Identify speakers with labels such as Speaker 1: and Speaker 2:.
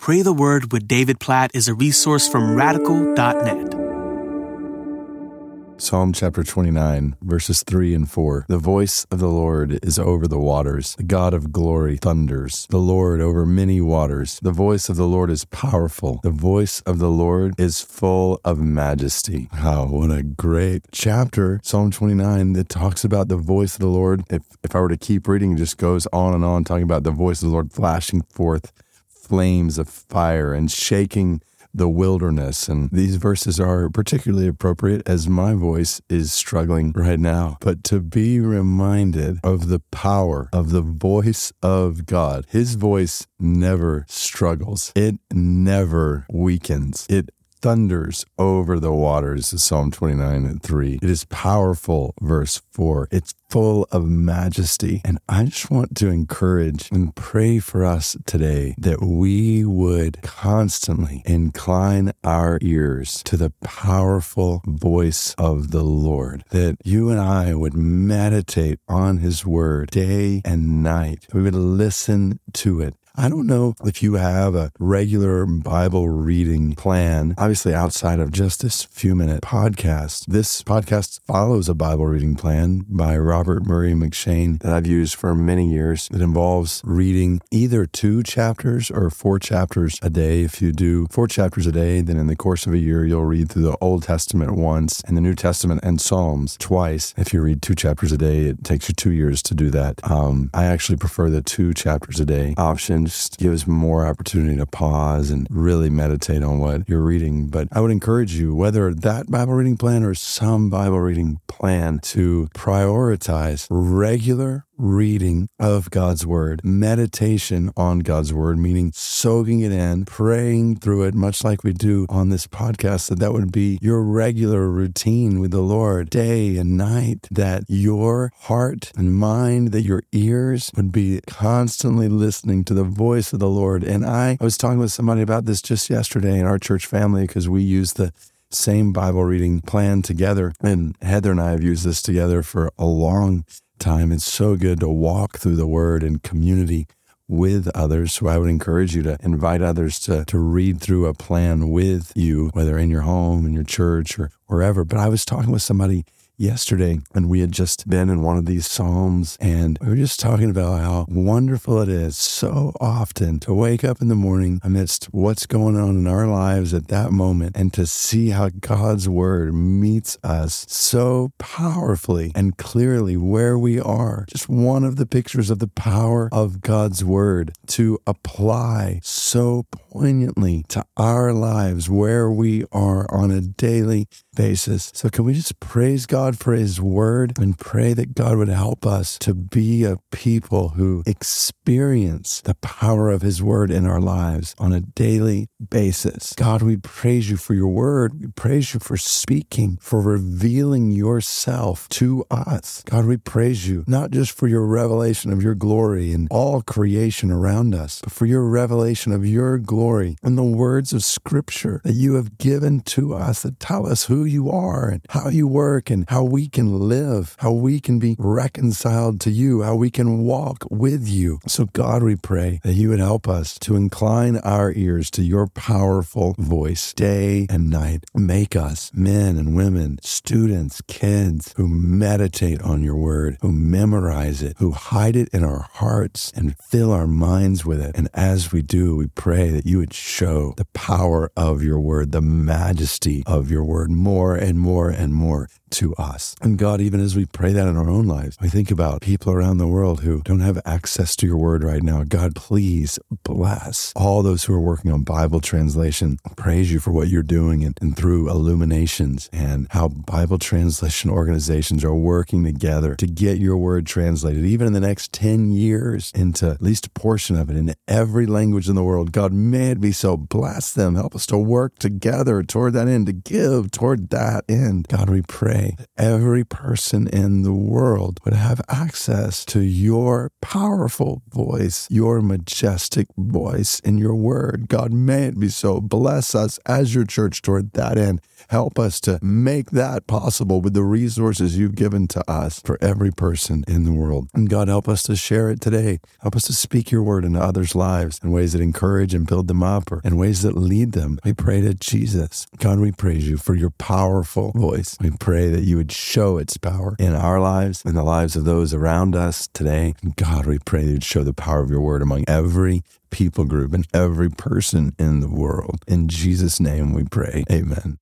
Speaker 1: Pray the Word with David Platt is a resource from radical.net.
Speaker 2: Psalm chapter 29, verses 3 and 4. The voice of the Lord is over the waters. The God of glory thunders. The Lord over many waters. The voice of the Lord is powerful. The voice of the Lord is full of majesty. Wow, what a great chapter. Psalm 29 that talks about the voice of the Lord. If, if I were to keep reading, it just goes on and on talking about the voice of the Lord flashing forth flames of fire and shaking the wilderness. And these verses are particularly appropriate as my voice is struggling right now. But to be reminded of the power of the voice of God, his voice never struggles, it never weakens, it thunders over the waters, Psalm 29 and 3. It is powerful, verse 4. It's full of majesty. And I just want to encourage and pray for us today that we would constantly incline our ears to the powerful voice of the Lord, that you and I would meditate on his word day and night. We would listen to it I don't know if you have a regular Bible reading plan, obviously outside of just this few minute podcast. This podcast follows a Bible reading plan by Robert Murray M'Cheyne that I've used for many years. It involves reading either two chapters or four chapters a day. If you do four chapters a day, then in the course of a year, you'll read through the Old Testament once and the New Testament and Psalms twice. If you read two chapters a day, it takes you two years to do that. Um, I actually prefer the two chapters a day option just gives more opportunity to pause and really meditate on what you're reading. But I would encourage you, whether that Bible reading plan or some Bible reading plan, to prioritize regular reading of God's Word, meditation on God's Word, meaning soaking it in, praying through it, much like we do on this podcast, that that would be your regular routine with the Lord day and night, that your heart and mind, that your ears would be constantly listening to the voice of the Lord. And I, I was talking with somebody about this just yesterday in our church family because we use the same Bible reading plan together. And Heather and I have used this together for a long time. It's so good to walk through the word in community with others. So I would encourage you to invite others to, to read through a plan with you, whether in your home, in your church, or wherever. But I was talking with somebody yesterday and we had just been in one of these Psalms and we were just talking about how wonderful it is so often to wake up in the morning amidst what's going on in our lives at that moment and to see how God's word meets us so powerfully and clearly where we are. Just one of the pictures of the power of God's word to apply so poignantly to our lives where we are on a daily basis. So, can we just praise God for His word and pray that God would help us to be a people who experience the power of His word in our lives on a daily basis? God, we praise you for your word. We praise you for speaking, for revealing yourself to us. God, we praise you not just for your revelation of your glory in all creation around us, but for your revelation of your glory in the words of Scripture that you have given to us that tell us who you are and how you work and how we can live, how we can be reconciled to you, how we can walk with you. So, God, we pray that you would help us to incline our ears to your powerful voice day and night. Make us men and women, students, kids who meditate on your word, who memorize it, who hide it in our hearts and fill our minds with it. And as we do, we pray that you would show the power of your word, the majesty of your word more and more and more to us. And God, even as we pray that in our own lives, we think about people around the world who don't have access to your word right now. God, please bless all those who are working on Bible translation. Praise you for what you're doing and, and through illumiNations and how Bible translation organizations are working together to get your word translated, even in the next 10 years, into at least a portion of it in every language in the world. God, may it be so. Bless them. Help us to work together toward that end, to give toward that end. God, we pray that every person in the world would have access to your powerful voice, your majestic voice in your word. God, may it be so. Bless us as your church toward that end. Help us to make that possible with the resources you've given to us for every person in the world. And God, help us to share it today. Help us to speak your word into others' lives in ways that encourage and build them up or in ways that lead them. We pray to Jesus. God, we praise you for your powerful voice. We pray that you would show its power in our lives, in the lives of those around us today. God, we pray that you'd show the power of your word among every people group and every person in the world. In Jesus' name we pray. Amen.